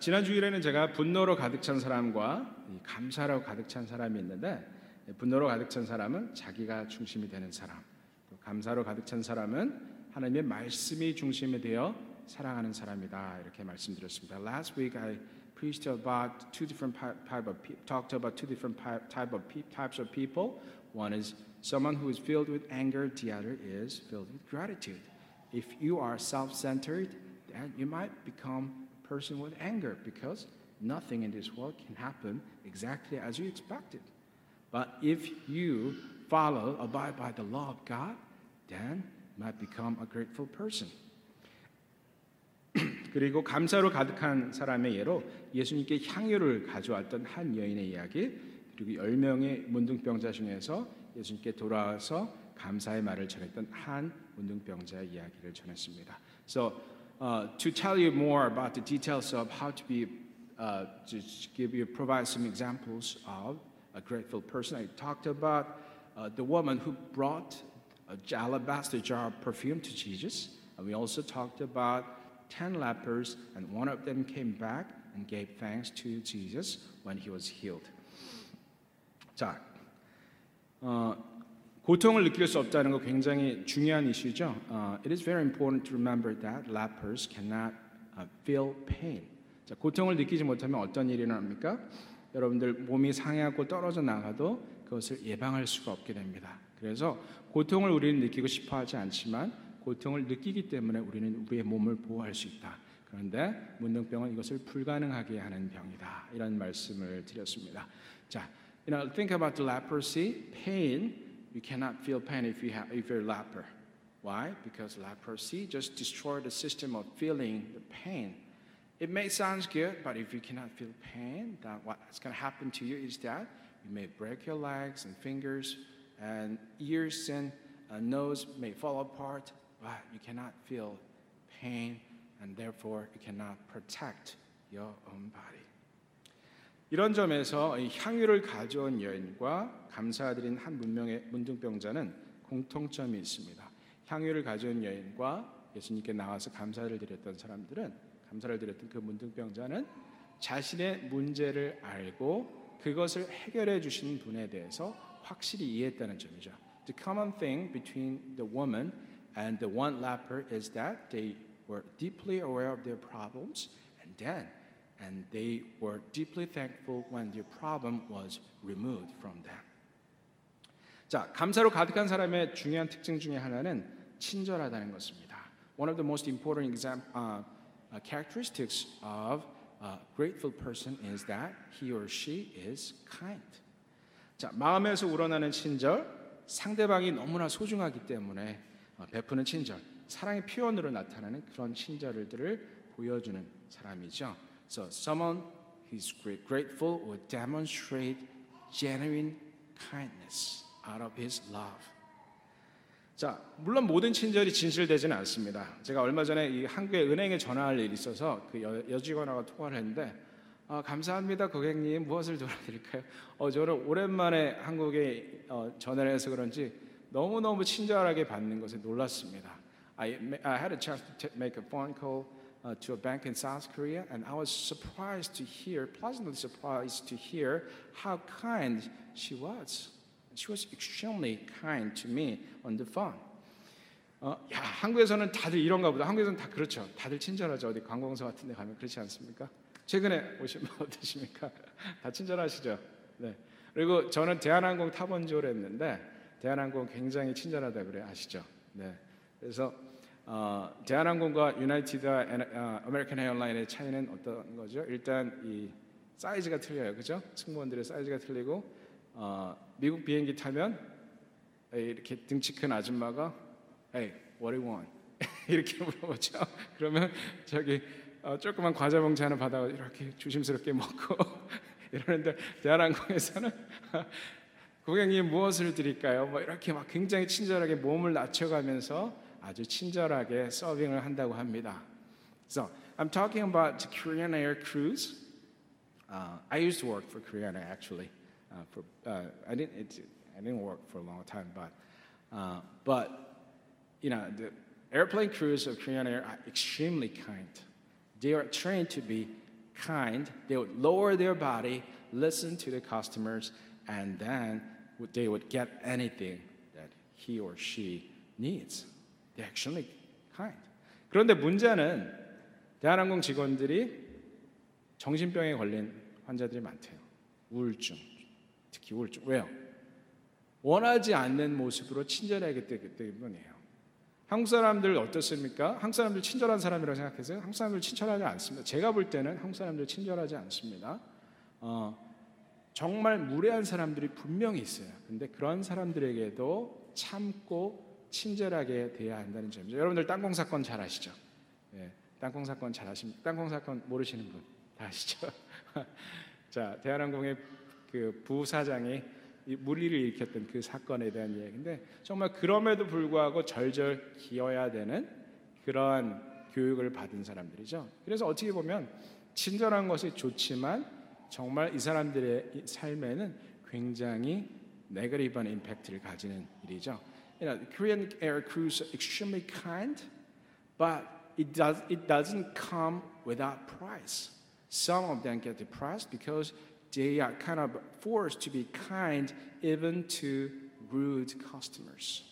지난 주일에는 제가 분노로 가득 찬 사람과 이 감사로 가득 찬 사람이 있는데 분노로 가득 찬 사람은 자기가 중심이 되는 사람, 또 감사로 가득 찬 사람은 하나님의 말씀이 중심이 되어 사랑하는 사람이다 이렇게 말씀드렸습니다. Last week I preached about two different type of pe- talked about two different type of pe- types of people. One is someone who is filled with anger. The other is filled with gratitude. If you are self-centered, then you might become person with anger because nothing in this world can happen exactly as you expected. But if you follow, abide by the law of God, then you might become a grateful person. 그리고 감사로 가득한 사람의 예로 예수님께 향유를 가져왔던 한 여인의 이야기 그리고 열 명의 문둥병자 중에서 예수님께 돌아와서 감사의 말을 전했던 한 문둥병자의 이야기를 전했습니다. So uh, to tell you more about the details of how to be uh, give you provide some examples of a grateful person, I talked about uh, the woman who brought a alabaster jar of perfume to Jesus, and we also talked about ten lepers, and one of them came back and gave thanks to Jesus when he was healed. 자, 어, 고통을 느낄 수 없다는 거 굉장히 중요한 이슈죠. 어, it is very important to remember that lepers cannot uh, feel pain. 자, 고통을 느끼지 못하면 어떤 일이 일어납니까? 여러분들 몸이 상해하고 떨어져 나가도 그것을 예방할 수가 없게 됩니다. 그래서 고통을 우리는 느끼고 싶어 하지 않지만 고통을 느끼기 때문에 우리는 우리의 몸을 보호할 수 있다. 그런데 문둥병은 이것을 불가능하게 하는 병이다. 이런 말씀을 드렸습니다. 자, you know, think about the leprosy. Pain, you cannot feel pain if you have if you're leper. Why? Because leprosy just destroyed the system of feeling the pain. It may sound good, but if you cannot feel pain, then what's going to happen to you is that you may break your legs and fingers, and ears and uh, nose may fall apart, but you cannot feel pain, and therefore you cannot protect your own body. 이런 점에서 이 향유를 가져온 여인과 감사드린 한 문명의 문둥병자는 공통점이 있습니다. 향유를 가져온 여인과 예수님께 나와서 감사를 드렸던 사람들은 감사를 드렸던 그 문둥병자는 자신의 문제를 알고 그것을 해결해 주신 분에 대해서 확실히 이해했다는 점이죠. The common thing between the woman and the one leper is that they were deeply aware of their problems and then and they were deeply thankful when their problem was removed from them. 자, 감사로 가득한 사람의 중요한 특징 중에 하나는 친절하다는 것입니다. One of the most important exam, uh, uh, characteristics of a grateful person is that he or she is kind. 자, 마음에서 우러나는 친절, 상대방이 너무나 소중하기 때문에 어, 베푸는 친절, 사랑의 표현으로 나타나는 그런 친절들을 보여주는 사람이죠. So someone who's grateful will demonstrate genuine kindness out of his love. 자, 물론 모든 친절이 진실되지는 않습니다. 제가 얼마 전에 이 한국의 은행에 전화할 일이 있어서 그 여, 여직원하고 통화를 했는데 아, 감사합니다, 고객님. 무엇을 도와드릴까요? 어, 저는 오랜만에 한국에 어, 전화를 해서 그런지 너무너무 친절하게 받는 것에 놀랐습니다. I, I had a chance to make a phone call uh, to a bank in South Korea, and I was surprised to hear, pleasantly surprised to hear how kind she was. She was extremely kind to me on the phone. 어, 야, 한국에서는 다들 이런가 보다. 한국에서는 다 그렇죠. 다들 친절하죠. 어디 관공서 같은 데 가면 그렇지 않습니까? 최근에 분 어떠십니까? 다 친절하시죠? 네. 그리고 저는 대한항공 타본 지 오래됐는데 대한항공 굉장히 친절하다 그래 아시죠? 네. 그래서 어, 대한항공과 유나이티드 어, 아메리칸 에어라인의 차이는 어떤 거죠? 일단 이 사이즈가 틀려요, 그죠? 승무원들의 사이즈가 틀리고 어, 미국 비행기 타면 이렇게 등치 큰 아줌마가 Hey, what do you want? 이렇게 물어보죠. 그러면 저기 어, 조그만 과자 봉지 하나 받아 이렇게 조심스럽게 먹고 이러는데 대한항공에서는 고객님 무엇을 드릴까요? 뭐 이렇게 막 굉장히 친절하게 몸을 낮춰가면서 아주 친절하게 서빙을 한다고 합니다. So I'm talking about Korean Air cruise. Uh, I used to work for Korean Air actually. Uh, for uh, I didn't it, I didn't work for a long time, but uh, but you know the airplane crews of Korean Air are extremely kind. They are trained to be kind, they would lower their body, listen to the customers, and then would- they would get anything that he or she needs. They're actually kind. 그런데 문제는 대한항공 직원들이 정신병에 걸린 환자들이 많대요. 우울증, 특히 우울증. 왜요? 원하지 않는 모습으로 친절하기 때문이에요. 한국 사람들 어떻습니까? 한국 사람들 친절한 사람이라고 생각하세요? 한국 사람들 친절하지 않습니다. 제가 볼 때는 한국 사람들 친절하지 않습니다. 어, 정말 무례한 사람들이 분명히 있어요. 근데 그런 사람들에게도 참고 친절하게 대해야 한다는 점이죠. 여러분들 땅콩 사건 잘 아시죠? 예, 땅콩 사건 잘 아십니까? 땅콩 사건 모르시는 분 다 아시죠? 자, 대한항공의 그 부사장이 이 물리를 일으켰던 그 사건에 대한 이야기인데 정말 그럼에도 불구하고 절절 기어야 되는 그러한 교육을 받은 사람들이죠. 그래서 어떻게 보면 친절한 것이 좋지만 정말 이 사람들의 이 삶에는 굉장히 네거티브한 임팩트를 가지는 일이죠. You know, the Korean air crews are extremely kind, but it does it doesn't come without price. Some of them get depressed because they are kind of forced to be kind even to rude customers.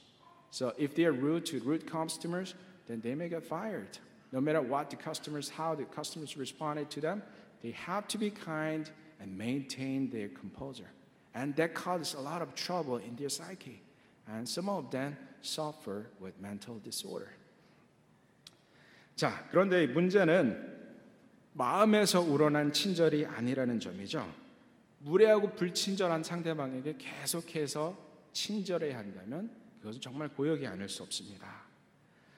So if they are rude to rude customers, then they may get fired. No matter what the customers, how the customers responded to them, they have to be kind and maintain their composure. And that causes a lot of trouble in their psyche. And some of them suffer with mental disorder. 자, 그런데 문제는 마음에서 우러난 친절이 아니라는 점이죠. 무례하고 불친절한 상대방에게 계속해서 친절해야 한다면 그것은 정말 고역이 아닐 수 없습니다.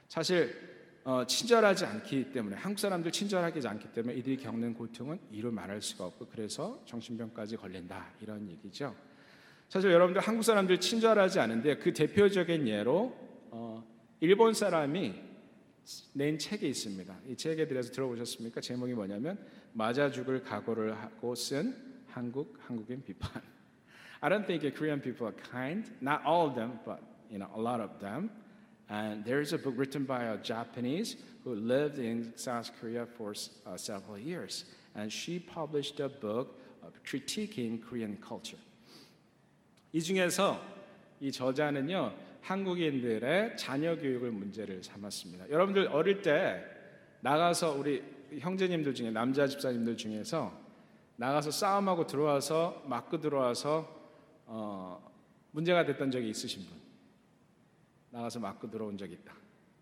사실 어, 친절하지 않기 때문에 한국 사람들 친절하지 않기 때문에 이들이 겪는 고통은 이루 말할 수가 없고 그래서 정신병까지 걸린다 이런 얘기죠. 사실 여러분들 한국 사람들 친절하지 않은데 그 대표적인 예로 어, 일본 사람이 낸 책이 있습니다. 이 책에 대해서 들어보셨습니까? 제목이 뭐냐면 맞아 죽을 각오를 하고 쓴 한국 한국인 비판. I don't think Korean people are kind. Not all of them, but you know a lot of them. And there's a book written by a Japanese who lived in South Korea for uh, several years, and she published a book critiquing Korean culture. 이 중에서 이 저자는요 한국인들의 자녀 교육을 문제를 삼았습니다. 여러분들 어릴 때 나가서 우리 형제님들 중에 남자 집사님들 중에서 나가서 싸움하고 들어와서 맞고 들어와서 어, 문제가 됐던 적이 있으신 분? 나가서 맞고 들어온 적 있다.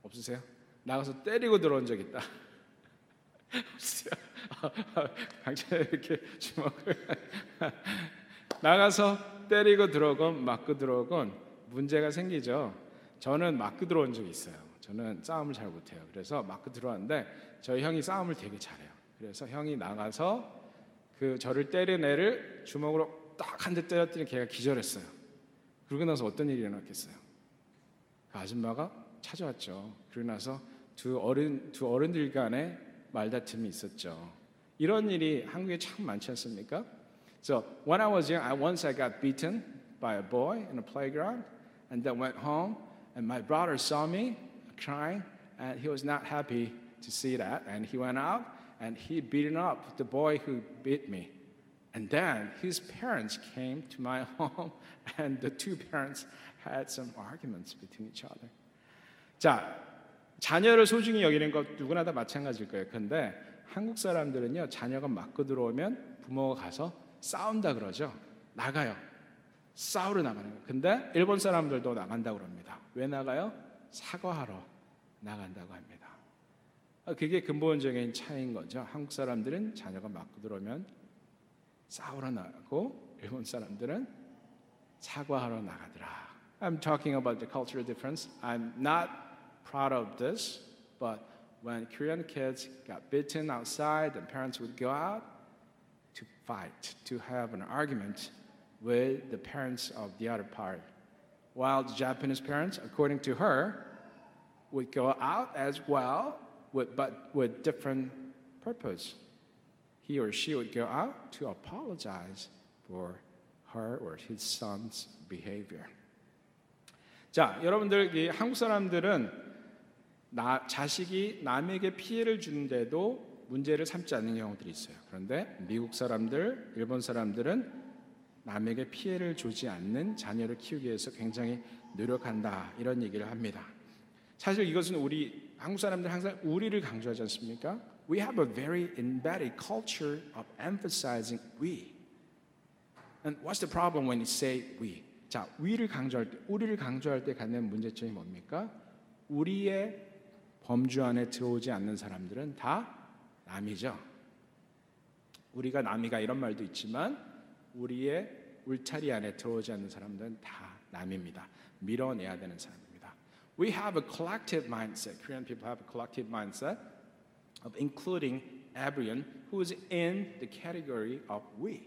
없으세요? 나가서 때리고 들어온 적 있다. 없으세요? 강찬 이렇게 주먹을 나가서 때리고 들어오건 맞고 들어오건 문제가 생기죠. 저는 맞고 들어온 적이 있어요. 저는 싸움을 잘 못해요. 그래서 맞고 들어왔는데 저희 형이 싸움을 되게 잘해요. 그래서 형이 나가서 그 저를 때린 애를 주먹으로 딱 한 대 때렸더니 걔가 기절했어요. 그러고 나서 어떤 일이 일어났겠어요? 그 아줌마가 찾아왔죠. 그러고 나서 두 어른 두 어른들 간에 말다툼이 있었죠. 이런 일이 한국에 참 많지 않습니까? So when I was young, I once I got beaten by a boy in a playground, and then went home, and my brother saw me crying, and he was not happy to see that, and he went out and he beaten up the boy who beat me. And then his parents came to my home, and the two parents had some arguments between each other. 자, 자녀를 소중히 여기는 것 누구나 다 마찬가지일 거예요. 근데 한국 사람들은요, 자녀가 맞고 들어오면 부모가 가서 싸운다 그러죠. 나가요. 싸우러 나가는 거예요. 근데 일본 사람들도 나간다고 그럽니다. 왜 나가요? 사과하러 나간다고 합니다. 아, 그게 근본적인 차이인 거죠. 한국 사람들은 자녀가 맞고 들어오면 싸우러 나가고 일본 사람들은 사과하러 나가더라. I'm talking about the cultural difference. I'm not proud of this, but when Korean kids got beaten outside, the parents would go out to fight, to have an argument with the parents of the other part. While the Japanese parents, according to her, would go out as well, with, but with different purpose. He or she would go out to apologize for her or his son's behavior. 자, 여러분들 이 한국 사람들은 나, 자식이 남에게 피해를 주는데도 문제를 삼지 않는 경우들이 있어요. 그런데 미국 사람들, 일본 사람들은 남에게 피해를 주지 않는 자녀를 키우기 위해서 굉장히 노력한다 이런 얘기를 합니다. 사실 이것은 우리 한국 사람들 항상 우리를 강조하지 않습니까? We have a very embedded culture of emphasizing we. And what's the problem when you say we? 자, we를 강조할 때, 우리를 강조할 때 갖는 문제점이 뭡니까? 우리의 범주 안에 들어오지 않는 사람들은 다 남이죠. 우리가 남이가 이런 말도 있지만 우리의 울타리 안에 들어오지 않는 사람들은 다 남입니다. 밀어내야 되는 사람입니다. We have a collective mindset. Korean people have a collective mindset of including everyone who is in the category of we.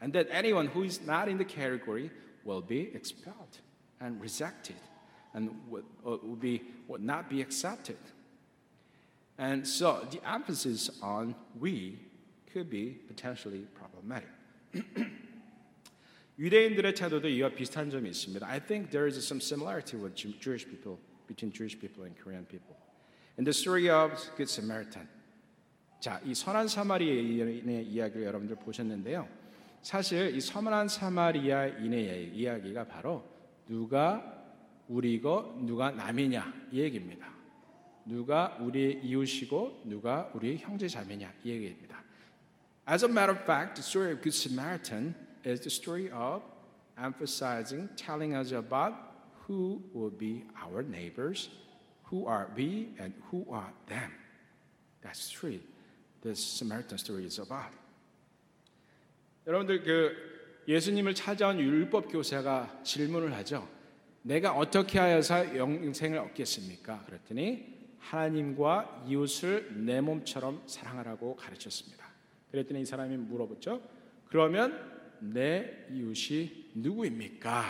And that anyone who is not in the category will be expelled and rejected and would, uh, would, be, would not be accepted. And so the emphasis on we could be potentially problematic. 유대인들의 태도도 이와 비슷한 점이 있습니다. I think there is some similarity with Jewish people between Jewish people and Korean people. In the story of Good Samaritan. 자, 이 선한 사마리아인의 이야기를 여러분들 보셨는데요. 사실 이 선한 사마리아인의 이야기가 바로 누가 우리고 누가 남이냐 이 얘기입니다. 누가 우리의 이웃이고 누가 우리의 형제 자매냐 이 얘기입니다. As a matter of fact, the story of Good Samaritan is the story of emphasizing, telling us about who will be our neighbors, who are we, and who are them. That's true. This Samaritan story is about. 여러분들 그 예수님을 찾아온 율법 교사가 질문을 하죠. 내가 어떻게 하여서 영생을 얻겠습니까? 그랬더니 하나님과 이웃을 내 몸처럼 사랑하라고 가르쳤습니다. 그랬더니 이 사람이 물어봤죠. 그러면 내 이웃이 누구입니까?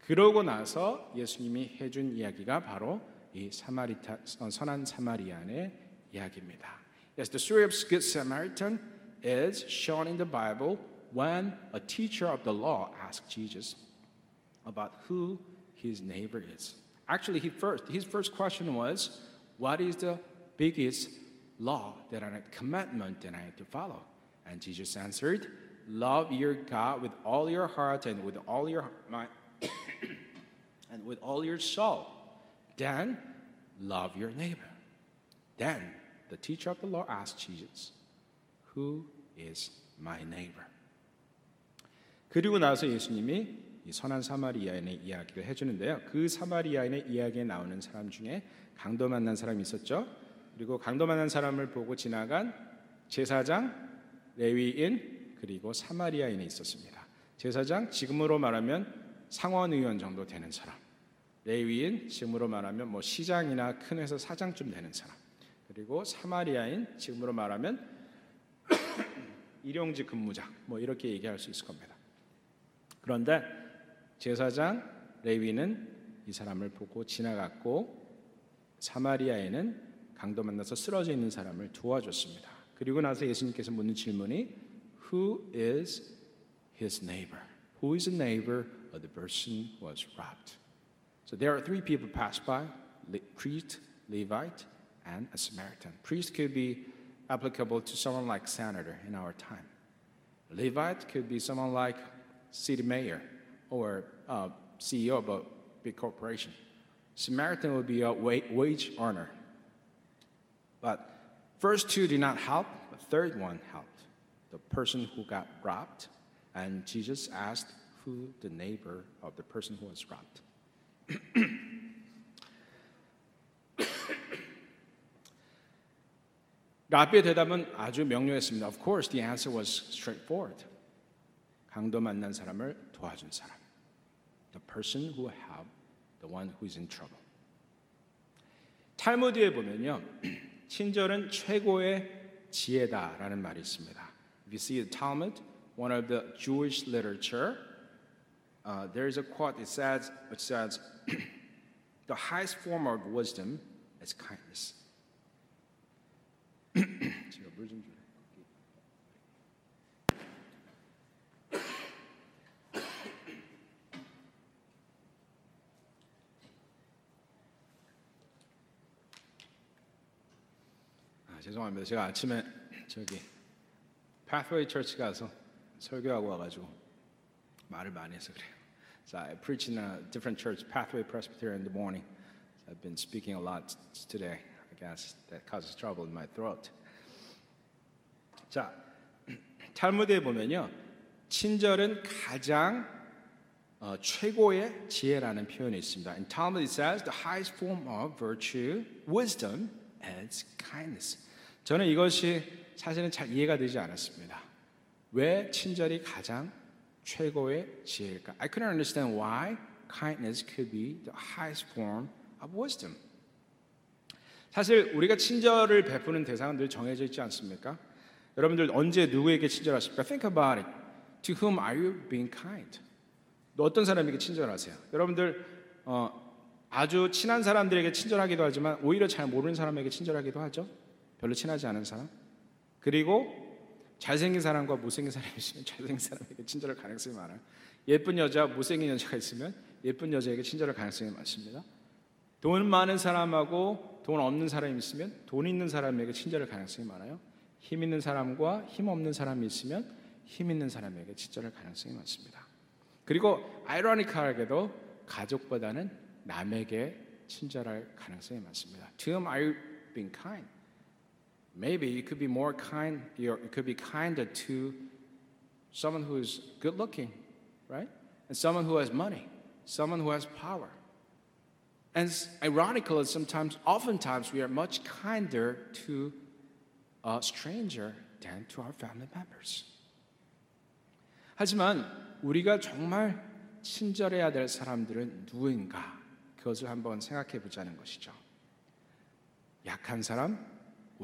그러고 나서 예수님이 해준 이야기가 바로 이 사마리타 선한 사마리안의 이야기입니다. Yes, the story of Good Samaritan is shown in the Bible when a teacher of the law asked Jesus about who his neighbor is. Actually, he first his first question was, "What is the biggest law that I commandment that I have to follow?" And Jesus answered, love your God with all your heart and with all your mind and with all your soul. Then love your neighbor. Then the teacher of the law asked Jesus, Who is my neighbor? 그리고 나서 예수님이 이 선한 사마리아인의 이야기를 해주는데요. 그 사마리아인의 이야기에 나오는 사람 중에 강도 만난 사람이 있었죠. 그리고 강도 만난 사람을 보고 지나간 제사장, 레위인, 그리고 사마리아인이 있었습니다. 제사장 지금으로 말하면 상원 의원 정도 되는 사람. 레위인 지금으로 말하면 뭐 시장이나 큰 회사 사장쯤 되는 사람. 그리고 사마리아인 지금으로 말하면 일용직 근무자 뭐 이렇게 얘기할 수 있을 겁니다. 그런데 제사장 레위는 이 사람을 보고 지나갔고 사마리아에는 강도 만나서 쓰러져 있는 사람을 도와줬습니다. 그리고 나서 예수님께서 묻는 질문이 who is his neighbor? Who is the neighbor of the person who was robbed? So there are three people passed by priest, Levite, and a Samaritan. Priest could be applicable to someone like senator in our time. Levite could be someone like city mayor or uh, CEO of a big corporation. Samaritan would be a wage earner. But first two did not help, the third one helped the person who got robbed, and Jesus asked who the neighbor of the person who was robbed. 라비의 대답은 아주 명료했습니다. Of course, the answer was straightforward. 강도 만난 사람을 도와준 사람. The person who helped the one who is in trouble. 탈무드에 보면요. 친절은 최고의 지혜다라는 말이 있습니다. If you see the Talmud, one of the Jewish literature, uh, there is a quote it says, which says, the highest form of wisdom is kindness. 죄송합니다. 제가 아침에 저기 Pathway Church 가서 설교하고 와가지고 말을 많이 해서 그래요. So I preach in a different church, Pathway Presbyterian, in the morning. So I've been speaking a lot today. I guess that causes trouble in my throat. 자, 탈무드에 보면요, 친절은 가장 어, 최고의 지혜라는 표현이 있습니다. In Talmud it says the highest form of virtue, wisdom, is kindness. 저는 이것이 사실은 잘 이해가 되지 않았습니다. 왜 친절이 가장 최고의 지혜일까? I couldn't understand why kindness could be the highest form of wisdom. 사실 우리가 친절을 베푸는 대상은 늘 정해져 있지 않습니까? 여러분들 언제 누구에게 친절하십니까? Think about it. To whom are you being kind? 또 어떤 사람에게 친절하세요? 여러분들 어, 아주 친한 사람들에게 친절하기도 하지만 오히려 잘 모르는 사람에게 친절하기도 하죠. 별로 친하지 않은 사람. 그리고 잘생긴 사람과 못생긴 사람이 있으면 잘생긴 사람에게 친절할 가능성이 많아요. 예쁜 여자, 못생긴 여자가 있으면 예쁜 여자에게 친절할 가능성이 많습니다. 돈 많은 사람하고 돈 없는 사람이 있으면 돈 있는 사람에게 친절할 가능성이 많아요. 힘 있는 사람과 힘 없는 사람이 있으면 힘 있는 사람에게 친절할 가능성이 많습니다. 그리고 아이러니컬하게도 가족보다는 남에게 친절할 가능성이 많습니다. To whom are you being kind? Maybe you could be more kind. You could be kinder to someone who is good looking, right? And someone who has money, someone who has power. And it's ironical is sometimes, oftentimes, we are much kinder to a stranger than to our family members. 하지만 우리가 정말 친절해야 될 사람들은 누구인가? 그것을 한번 생각해 보자는 것이죠. 약한 사람,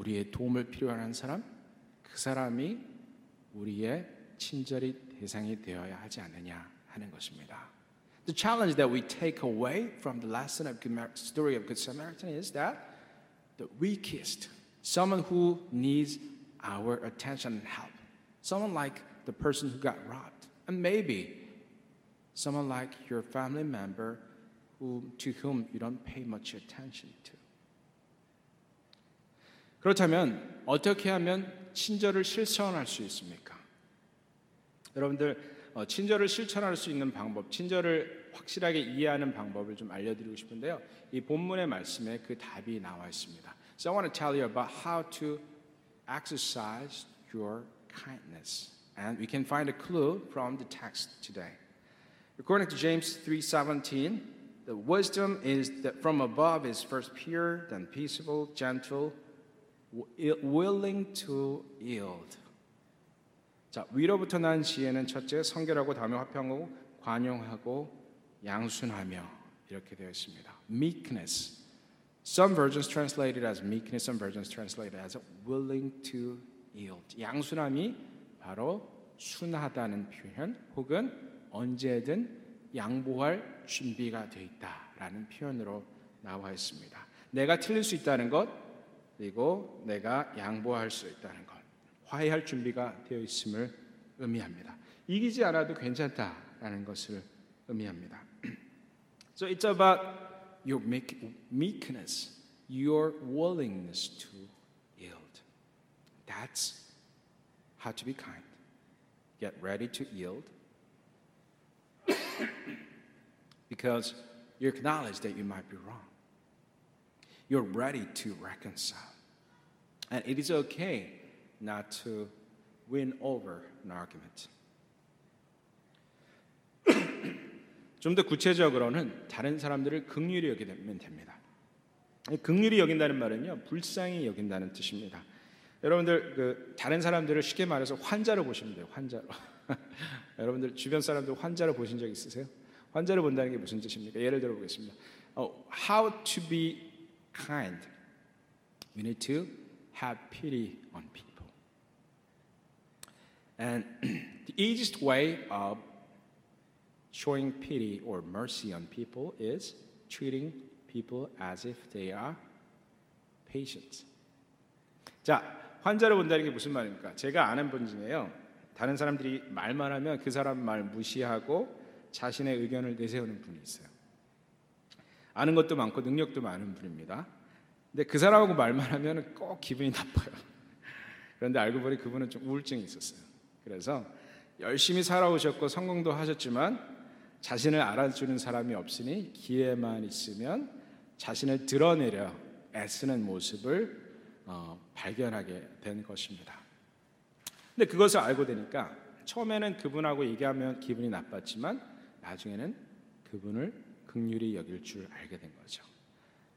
우리의 도움을 필요한 사람, 그 사람이 우리의 친절이 대상이 되어야 하지 않느냐 하는 것입니다. The challenge that we take away from the lesson of the story of Good Samaritan is that the weakest, someone who needs our attention and help, someone like the person who got robbed, and maybe someone like your family member who, to whom you don't pay much attention to. 그렇다면 어떻게 하면 친절을 실천할 수 있습니까? 여러분들 어, 친절을 실천할 수 있는 방법, 친절을 확실하게 이해하는 방법을 좀 알려드리고 싶은데요. 이 본문의 말씀에 그 답이 나와 있습니다. So I want to tell you about how to exercise your kindness, and we can find a clue from the text today. According to James 3:17, the wisdom is that from above is first pure, then peaceable, gentle, willing to yield. 자, 위로부터 난 지혜는 첫째 성결하고 다음에 화평하고 관용하고 양순하며 이렇게 되어 있습니다. meekness. Some versions translate it as meekness, some versions translate it as willing to yield. 양순함이 바로 순하다는 표현 혹은 언제든 양보할 준비가 되어 있다라는 표현으로 나와 있습니다. 내가 틀릴 수 있다는 것 그리고 내가 양보할 수 있다는 것, 화해할 준비가 되어 있음을 의미합니다. 이기지 않아도 괜찮다라는 것을 의미합니다. So it's about your meekness, your willingness to yield. That's how to be kind. Get ready to yield. because you acknowledge that you might be wrong. You're ready to reconcile. And it is okay not to win over an argument. 좀 더 구체적으로는 다른 사람들을 극률히 여기면 됩니다. 극률히 여긴다는 말은요, 불쌍히 여긴다는 뜻입니다. 여러분들 그 다른 사람들을 쉽게 말해서 환자로 보시면 돼요. 환자로. 여러분들 주변 사람들 환자로 보신 적 있으세요? 환자로 본다는 게 무슨 뜻입니까? 예를 들어 보겠습니다. Uh, how to be kind. We need to have pity on people. And the easiest way of showing pity or mercy on people is treating people as if they are patients. 자, 환자를 본다는 게 무슨 말입니까? 제가 아는 분 중에요. 다른 사람들이 말만 하면 그 사람 말 무시하고 자신의 의견을 내세우는 분이 있어요. 아는 것도 많고 능력도 많은 분입니다. 근데 그 사람하고 말만 하면 꼭 기분이 나빠요. 그런데 알고 보니 그분은 좀 우울증이 있었어요. 그래서 열심히 살아오셨고 성공도 하셨지만 자신을 알아주는 사람이 없으니 기회만 있으면 자신을 드러내려 애쓰는 모습을 어, 발견하게 된 것입니다. 근데 그것을 알고 되니까 처음에는 그분하고 얘기하면 기분이 나빴지만 나중에는 그분을 극률이 여길 줄 알게 된 거죠.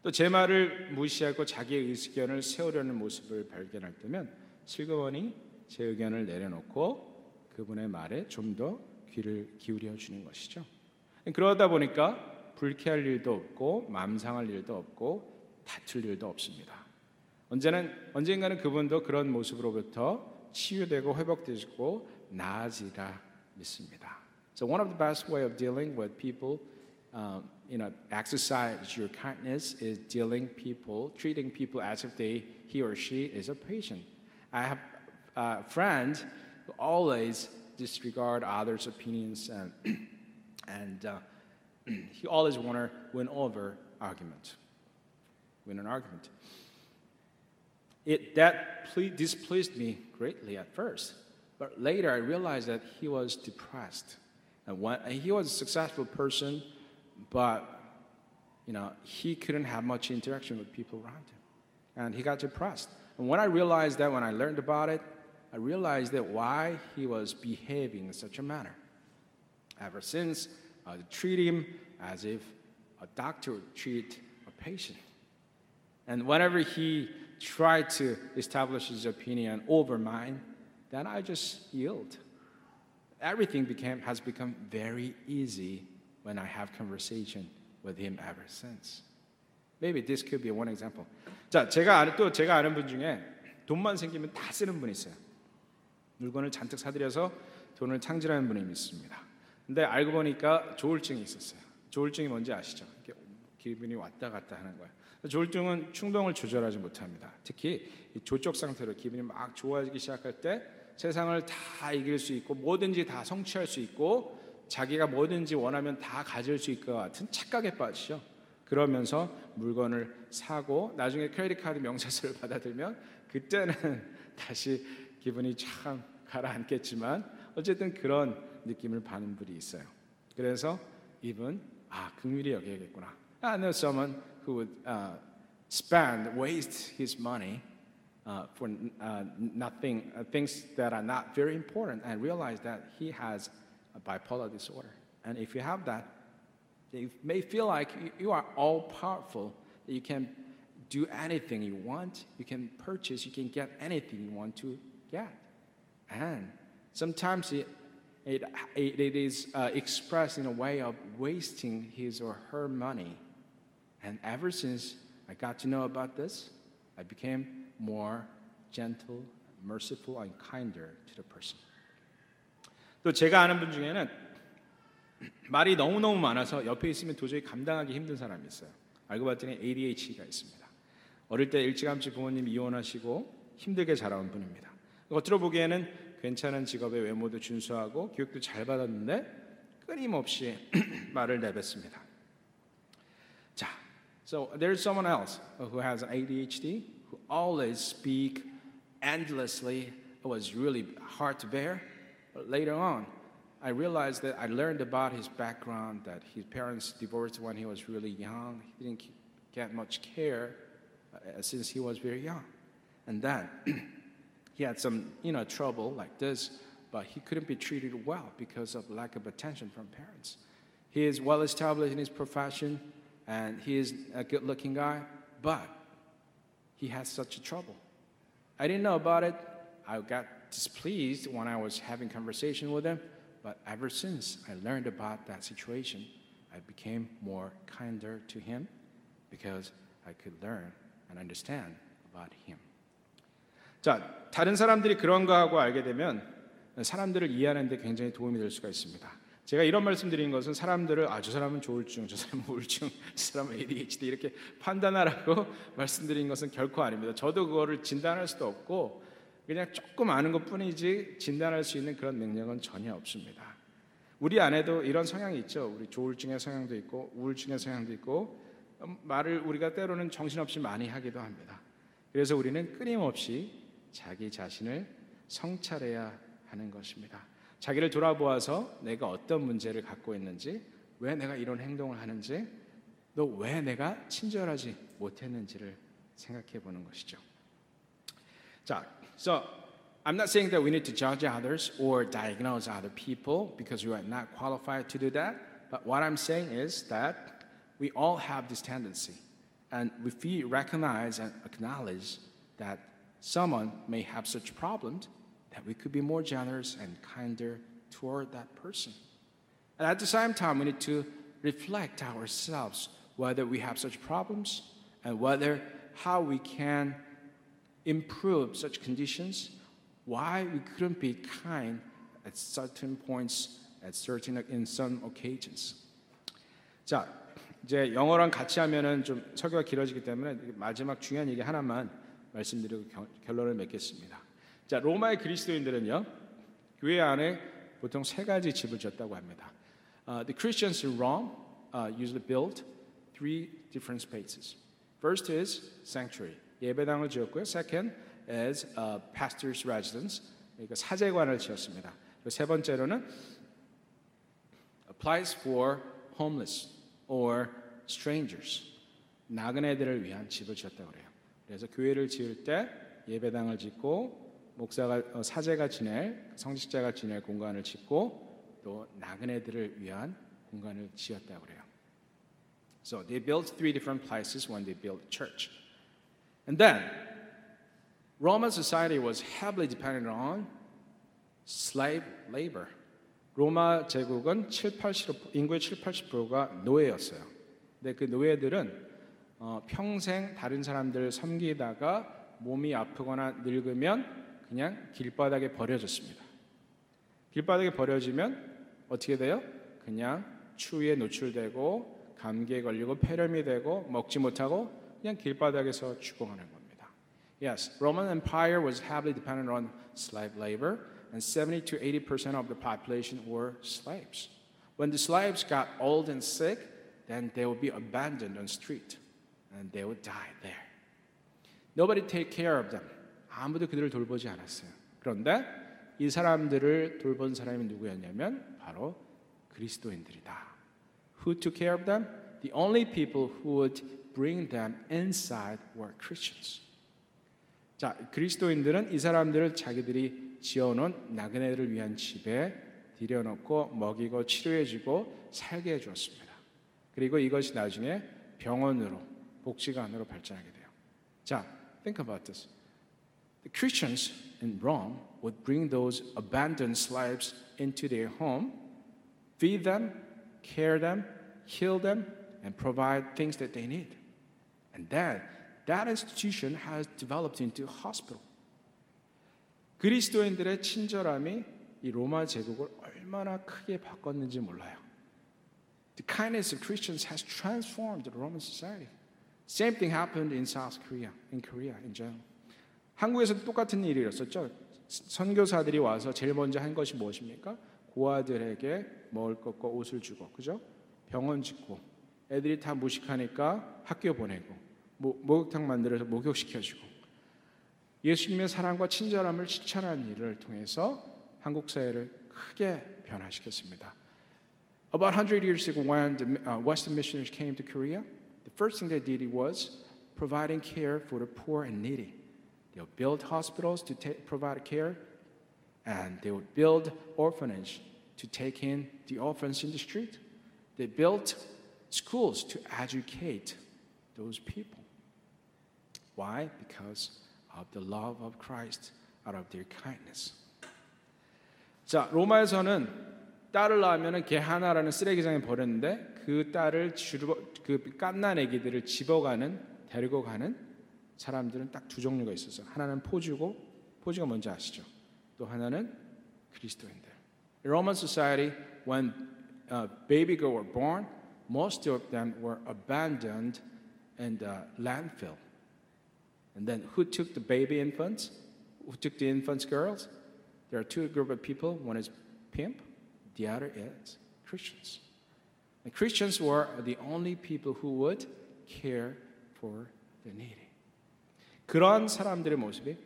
또 제 말을 무시하고 자기의 의견을 세우려는 모습을 발견할 때면 슬그머니 제 의견을 내려놓고 그분의 말에 좀 더 귀를 기울여 주는 것이죠. 그러다 보니까 불쾌할 일도 없고 맘상할 일도 없고 다툴 일도 없습니다. 언제는 언젠가는 그분도 그런 모습으로부터 치유되고 회복되고 나아지라 믿습니다. So one of the best way of dealing with people, um, you know, exercise your kindness is dealing people, treating people as if they he or she is a patient. I have a friend who always disregard others' opinions and and uh, he always want to win over argument, win an argument. It that ple- displeased me greatly at first, but later I realized that he was depressed. And when, and he was a successful person, but you know he couldn't have much interaction with people around him, and he got depressed. And when I realized that, when I learned about it, I realized that why he was behaving in such a manner. Ever since, I treat him as if a doctor would treat a patient. And whenever he tried to establish his opinion over mine, then I just yield. Everything became, has become very easy when I have conversation with him ever since. Maybe this could be one example. 자, 제가 아는 또 제가 아는 분 중에 돈만 생기면 다 쓰는 분이 있어요. 물건을 잔뜩 사들여서 돈을 창질하는 분이 있습니다. 근데 알고 보니까 조울증이 있었어요. 조울증이 뭔지 아시죠? 기분이 왔다 갔다 하는 거예요. 조울증은 충동을 조절하지 못합니다. 특히 조적 상태로 기분이 막 좋아지기 시작할 때 세상을 다 이길 수 있고 뭐든지 다 성취할 수 있고 자기가 뭐든지 원하면 다 가질 수 있을 것 같은 착각에 빠지죠. 그러면서 물건을 사고 나중에 크레딧 카드 명세서를 받아들면 그때는 다시 기분이 참 가라앉겠지만 어쨌든 그런 느낌을 받는 분이 있어요. 그래서 이분 아 긍휼히 여겨야겠구나. I know someone who would uh, spend waste his money uh, for uh, nothing uh, things that are not very important and realize that he has bipolar disorder. And if you have that, you may feel like you, are all powerful. That you can do anything you want. You can purchase. You can get anything you want to get. And sometimes it, it, it is uh, expressed in a way of wasting his or her money. And ever since I got to know about this, I became more gentle, merciful, and kinder to the person. 또 제가 아는 분 중에는 말이 너무너무 많아서 옆에 있으면 도저히 감당하기 힘든 사람이 있어요. 알고 봤더니 ADHD가 있습니다. 어릴 때 일찌감치 부모님 이혼하시고 힘들게 자라온 분입니다. 겉으로 보기에는 괜찮은 직업의 외모도 준수하고 교육도 잘 받았는데 끊임없이 말을 내뱉습니다. 자, so there's someone else who has ADHD who always speak endlessly. It was really hard to bear. Later on, I realized that I learned about his background, that his parents divorced when he was really young. He didn't get much care uh, since he was very young. And then he had some, you know, trouble like this, but he couldn't be treated well because of lack of attention from parents. He is well established in his profession, and he is a good-looking guy, but he has such a trouble. I didn't know about it. I got displeased when I was having conversation with him, but ever since I learned about that situation, I became more kinder to him because I could learn and understand about him. 자, 다른 사람들이 그런 거 하고 알게 되면 사람들을 이해하는 데 굉장히 도움이 될 수가 있습니다. 제가 이런 말씀 드린 것은 사람들을 아, 저 사람은 조울증, 저 사람은 우울증, 저 사람은 ADHD 이렇게 판단하라고 말씀드린 것은 결코 아닙니다. 저도 그거를 진단할 수도 없고 그냥 조금 아는 것 뿐이지 진단할 수 있는 그런 능력은 전혀 없습니다. 우리 안에도 이런 성향이 있죠. 우리 조울증의 성향도 있고 우울증의 성향도 있고 음, 말을 우리가 때로는 정신없이 많이 하기도 합니다. 그래서 우리는 끊임없이 자기 자신을 성찰해야 하는 것입니다. 자기를 돌아보아서 내가 어떤 문제를 갖고 있는지, 왜 내가 이런 행동을 하는지, 또 왜 내가 친절하지 못했는지를 생각해 보는 것이죠. 자, so I'm not saying that we need to judge others or diagnose other people because we are not qualified to do that. But what I'm saying is that we all have this tendency. And if we recognize and acknowledge that someone may have such problems, that we could be more generous and kinder toward that person. And at the same time, we need to reflect ourselves whether we have such problems and whether how we can improve such conditions, why we couldn't be kind at certain points, at certain in some occasions. 자, 이제 영어랑 같이 하면은 좀 설교가 길어지기 때문에 마지막 중요한 얘기 하나만 말씀드리고 결론을 맺겠습니다. 자, 로마의 그리스도인들은요. 교회 안에 보통 세 가지 집을 졌다고 합니다. Uh, the Christians in Rome uh, usually built three different spaces. First is sanctuary, 예배당을 지었고요. Second is uh, pastor's residence, 그러니까 사제관을 지었습니다. 세 번째로는 a place for homeless or strangers, 나그네들을 위한 집을 지었다고 그래요. 그래서 교회를 지을 때 예배당을 짓고 목사가 어, 사제가 지낼 성직자가 지낼 공간을 짓고 또 나그네들을 위한 공간을 지었다고 그래요. So they built three different places when they built church. And then Roman society was heavily dependent on slave labor. 로마 제국은 7, 80, 인구의 7, 80%가 노예였어요. 근데 그 노예들은 어, 평생 다른 사람들을 섬기다가 몸이 아프거나 늙으면 그냥 길바닥에 버려졌습니다. 길바닥에 버려지면 어떻게 돼요? 그냥 추위에 노출되고 감기에 걸리고 폐렴이 되고 먹지 못하고 그냥 길바닥에서 죽어가는 겁니다. Yes, Roman Empire was heavily dependent on slave labor, and 70 to 80 percent of the population were slaves. When the slaves got old and sick, then they would be abandoned on street, and they would die there. Nobody take care of them. 아무도 그들을 돌보지 않았어요. 그런데 이 사람들을 돌본 사람이 누구였냐면 바로 그리스도인들이다. Who took care of them? The only people who would bring them inside were Christians. 자, 그리스도인들은 이 사람들을 자기들이 지어놓은 나그네들을 위한 집에 들여놓고 먹이고 치료해주고 살게 해주었습니다. 그리고 이것이 나중에 병원으로 복지관으로 발전하게 돼요. 자, think about this. The Christians in Rome would bring those abandoned slaves into their home, feed them, care them, heal them, and provide things that they need. And that, that institution has developed into a hospital. 그리스도인들의 친절함이 이 로마 제국을 얼마나 크게 바꿨는지 몰라요. The kindness of Christians has transformed the Roman society. Same thing happened in South Korea, in Korea in general. 한국에서도 똑같은 일이 일었었죠. 선교사들이 와서 제일 먼저 한 것이 무엇입니까? 고아들에게 먹을 것과 옷을 주고, 그죠? 병원 짓고, 애들이 다 무식하니까 학교 보내고, 모, 목욕탕 만들어서 목욕시켜주고, 예수님의 사랑과 친절함을 실천한 일을 통해서 한국 사회를 크게 변화시켰습니다. About 100 years ago, when the uh, Western missionaries came to Korea, the first thing they did was providing care for the poor and needy. They would build hospitals to take, provide care, and they would build orphanage to take in the orphans in the street. They built schools to educate those people. Why? Because of the love of Christ, out of their kindness. 자, 로마에서는 딸을 낳으면 개 하나라는 쓰레기장에 버렸는데 그 딸을 주로 그 깐난 애기들을 집어가는 데리고 가는 사람들은 딱 두 종류가 있었어요. 하나는 포주고 포주가 뭔지 아시죠? 또 하나는 그리스도인들. In Roman society, when a baby girl were born, most of them were abandoned in the landfill. And then who took the baby infants? Who took the infants girls? There are two group of people. One is pimp, the other is Christians. And Christians were the only people who would care for the needy. 그러한 사람들의 모습이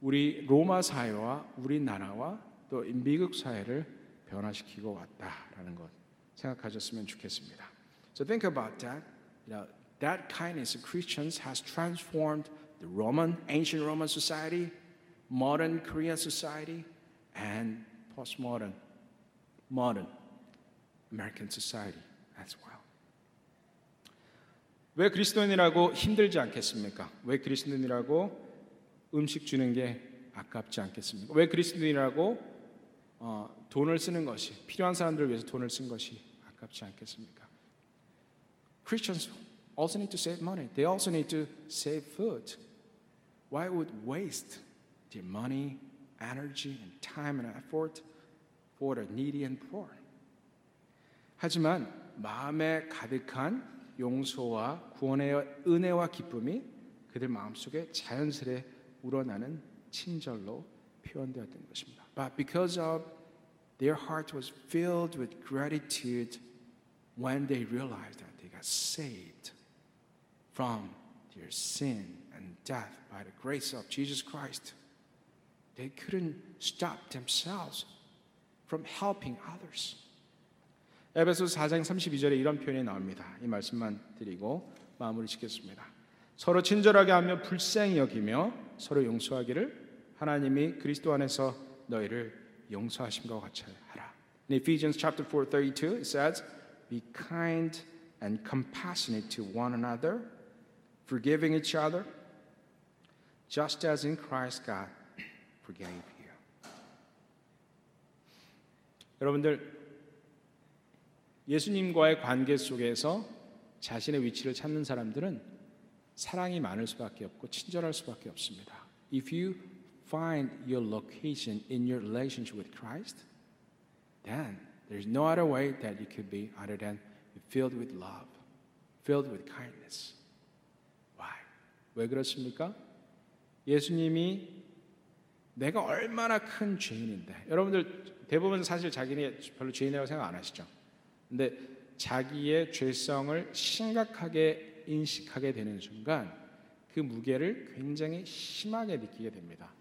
우리 로마 사회와 우리나라와 또 미국 사회를 변화시키고 왔다라는 것 생각하셨으면 좋겠습니다. So think about that. You know, that kindness of Christians has transformed the Roman, ancient Roman society, modern Korean society, and postmodern, modern American society as well. 왜 그리스도인이라고 힘들지 않겠습니까? 왜 그리스도인이라고 음식 주는 게 아깝지 않겠습니까? 왜 그리스도인이라고 어, 돈을 쓰는 것이 필요한 사람들을 위해서 돈을 쓴 것이 아깝지 않겠습니까? Christians also need to save money. They also need to save food. Why would waste their money, energy, and time and effort for the needy and poor? 하지만 마음에 가득한 용서와 구원의 은혜와 기쁨이 그들 마음속에 자연스레 우러나는 친절로 표현되었던 것입니다. But because of their heart was filled with gratitude when they realized that they got saved from their sin and death by the grace of Jesus Christ, they couldn't stop themselves from helping others. 에베소 4장 32절에 이런 표현이 나옵니다. 이 말씀만 드리고 마무리 짓겠습니다. 서로 친절하게 하며 불쌍히 여기며 서로 용서하기를 하나님이 그리스도 안에서 너희를 용서하심과 같이 하라. In Ephesians chapter 4:32 it says, "Be kind and compassionate to one another, forgiving each other, just as in Christ God forgave you." 여러분들 예수님과의 관계 속에서 자신의 위치를 찾는 사람들은 사랑이 많을 수밖에 없고 친절할 수밖에 없습니다. If you find your location in your relationship with Christ, then there's no other way that you could be other than filled with love, filled with kindness. Why? 왜 그렇습니까? 예수님이 내가 얼마나 큰 죄인인데 여러분들 대부분 사실 자기네 별로 죄인이라고 생각 안 하시죠? 근데 자기의 죄성을 심각하게 인식하게 되는 순간 그 무게를 굉장히 심하게 느끼게 됩니다.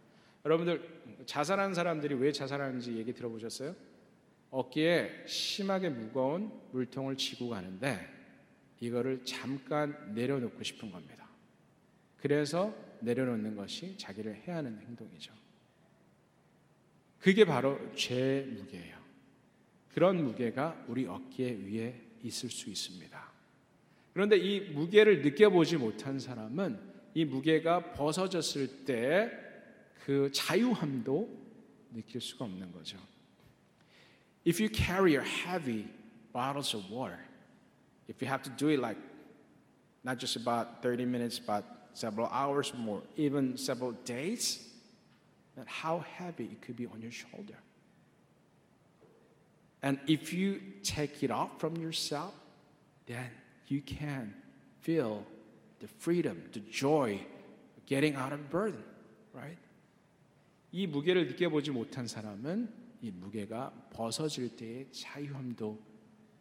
여러분들 자살하는 사람들이 왜 자살하는지 얘기 들어보셨어요? 어깨에 심하게 무거운 물통을 지고 가는데 이거를 잠깐 내려놓고 싶은 겁니다. 그래서 내려놓는 것이 자기를 해하는 행동이죠. 그게 바로 죄의 무게예요. 그런 무게가 우리 어깨 위에 있을 수 있습니다. 그런데 이 무게를 느껴보지 못한 사람은 이 무게가 벗어졌을 때 그 자유함도 느낄 수가 없는 거죠. If you carry your heavy bottles of water, if you have to do it like not just about 30 minutes, but several hours more, even several days, then how heavy it could be on your shoulder. And if you take it off from yourself, then you can feel the freedom, the joy of getting out of burden, right? 이 무게를 느껴보지 못한 사람은 이 무게가 벗어질 때의 자유함도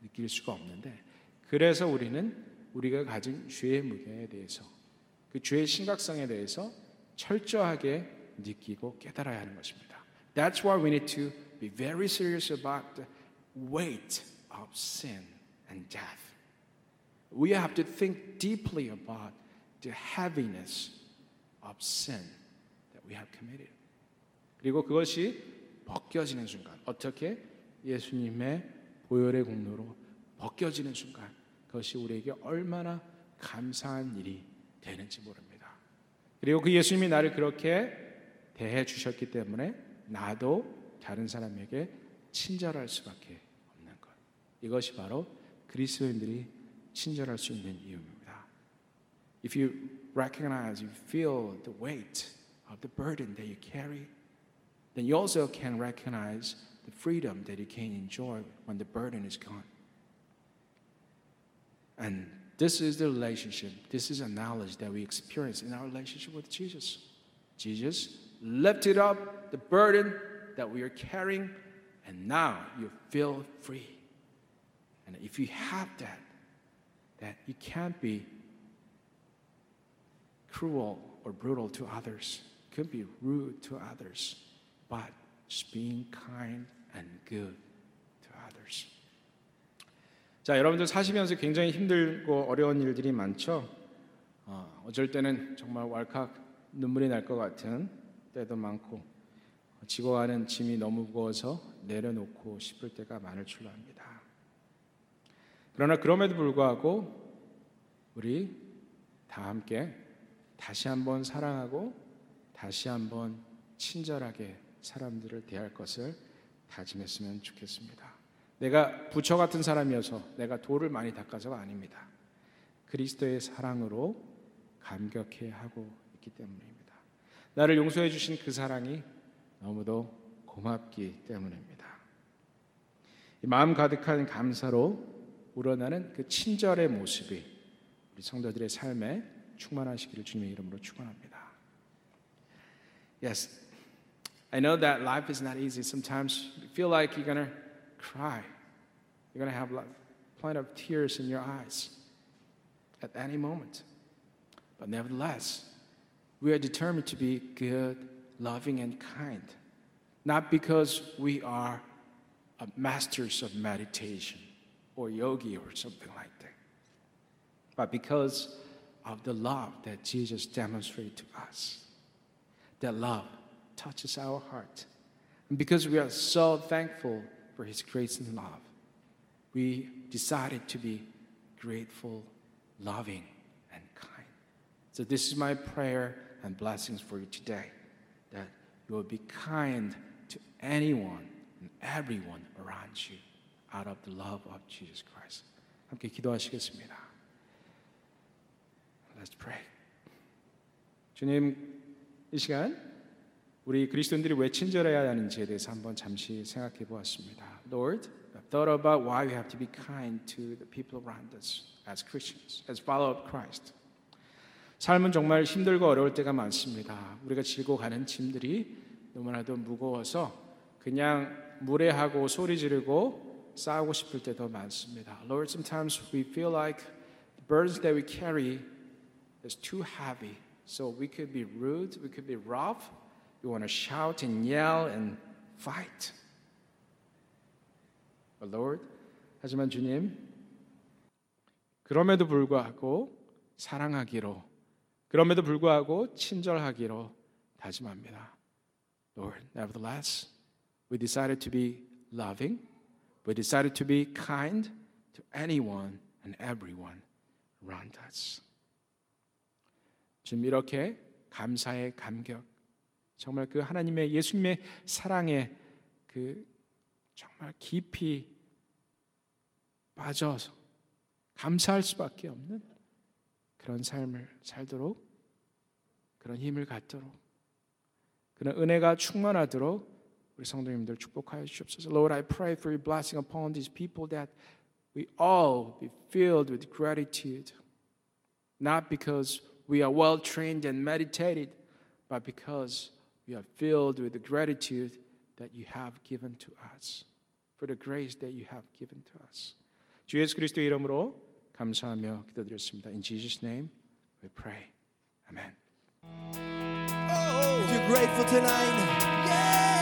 느낄 수가 없는데 그래서 우리는 우리가 가진 죄의 무게에 대해서 그 죄의 심각성에 대해서 철저하게 느끼고 깨달아야 하는 것입니다. That's why we need to be very serious about the weight of sin and death. We have to think deeply about the heaviness of sin that we have committed. 그리고 그것이 벗겨지는 순간 어떻게 예수님의 보혈의 공로로 벗겨지는 순간 그것이 우리에게 얼마나 감사한 일이 되는지 모릅니다. 그리고 그 예수님이 나를 그렇게 대해 주셨기 때문에 나도 다른 사람에게 친절할 수밖에 없는 것. 이것이 바로 그리스도인들이 친절할 수 있는 이유입니다. If you recognize, you feel the weight of the burden that you carry, then you also can recognize the freedom that you can enjoy when the burden is gone. And this is the relationship, this is a knowledge that we experience in our relationship with Jesus. Jesus lifted up the burden that we are carrying, and now you feel free. And if you have that, that you can't be cruel or brutal to others. You could be rude to others, but just being kind and good to others. 자, 여러분들 사시면서 굉장히 힘들고 어려운 일들이 많죠. 어, 어쩔 때는 정말 왈칵 눈물이 날 것 같은 때도 많고 지고 가는 짐이 너무 무거워서 내려놓고 싶을 때가 많을 줄로 압니다. 그러나 그럼에도 불구하고 우리 다 함께 다시 한번 사랑하고 다시 한번 친절하게 사람들을 대할 것을 다짐했으면 좋겠습니다. 내가 부처 같은 사람이어서 내가 돌을 많이 닦아서가 아닙니다. 그리스도의 사랑으로 감격해 하고 있기 때문입니다. 나를 용서해 주신 그 사랑이 너무도 고맙기 때문입니다. 마음 가득한 감사로 우러나는 그 친절의 모습이 우리 성도들의 삶에 충만하시기를 주님의 이름으로 축원합니다. Yes, I know that life is not easy. Sometimes you feel like you're gonna cry. You're gonna have plenty of tears in your eyes at any moment. But nevertheless, we are determined to be good, loving, and kind. Not because we are uh, masters of meditation or yogi or something like that, but because of the love that Jesus demonstrated to us. That love touches our heart. And because we are so thankful for His grace and love, we decided to be grateful, loving, and kind. So, this is my prayer and blessings for you today that you will be kind to anyone and everyone around you out of the love of Jesus Christ. 함께 기도하시겠습니다. Let's pray. 주님, 이 시간 우리 그리스도인들이 왜 친절해야 하는지에 대해서 한번 잠시 생각해 보았습니다. Lord, I've thought about why we have to be kind to the people around us as Christians, as follower of Christ. 삶은 정말 힘들고 어려울 때가 많습니다. 우리가 지고 가는 짐들이 너무나도 무거워서 그냥 무례하고 소리 지르고 싸우고 싶을 때도 많습니다. Lord, sometimes we feel like the burdens that we carry is too heavy. So we could be rude, we could be rough, we want to shout and yell and fight. But Lord, 하지만 주님, 그럼에도 불구하고 사랑하기로, 그럼에도 불구하고 친절하기로 다짐합니다. Lord, nevertheless, we decided to be loving, we decided to be kind to anyone and everyone around us. 지금 이렇게 감사의 감격, 정말 그 하나님의 예수님의 사랑에 그 정말 깊이 빠져서 감사할 수밖에 없는 그런 삶을 살도록 그런 힘을 갖도록 그런 은혜가 충만하도록 우리 성도님들 축복하여 주옵소서. Lord, I pray for your blessing upon these people that we all be filled with gratitude, not because we are well trained and meditated, but because we are filled with the gratitude that you have given to us, for the grace that you have given to us. 주 예수 그리스도의 이름으로 감사하며 기도드렸습니다. In Jesus' name we pray. Amen. If you're grateful tonight,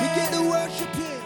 begin to worship Him.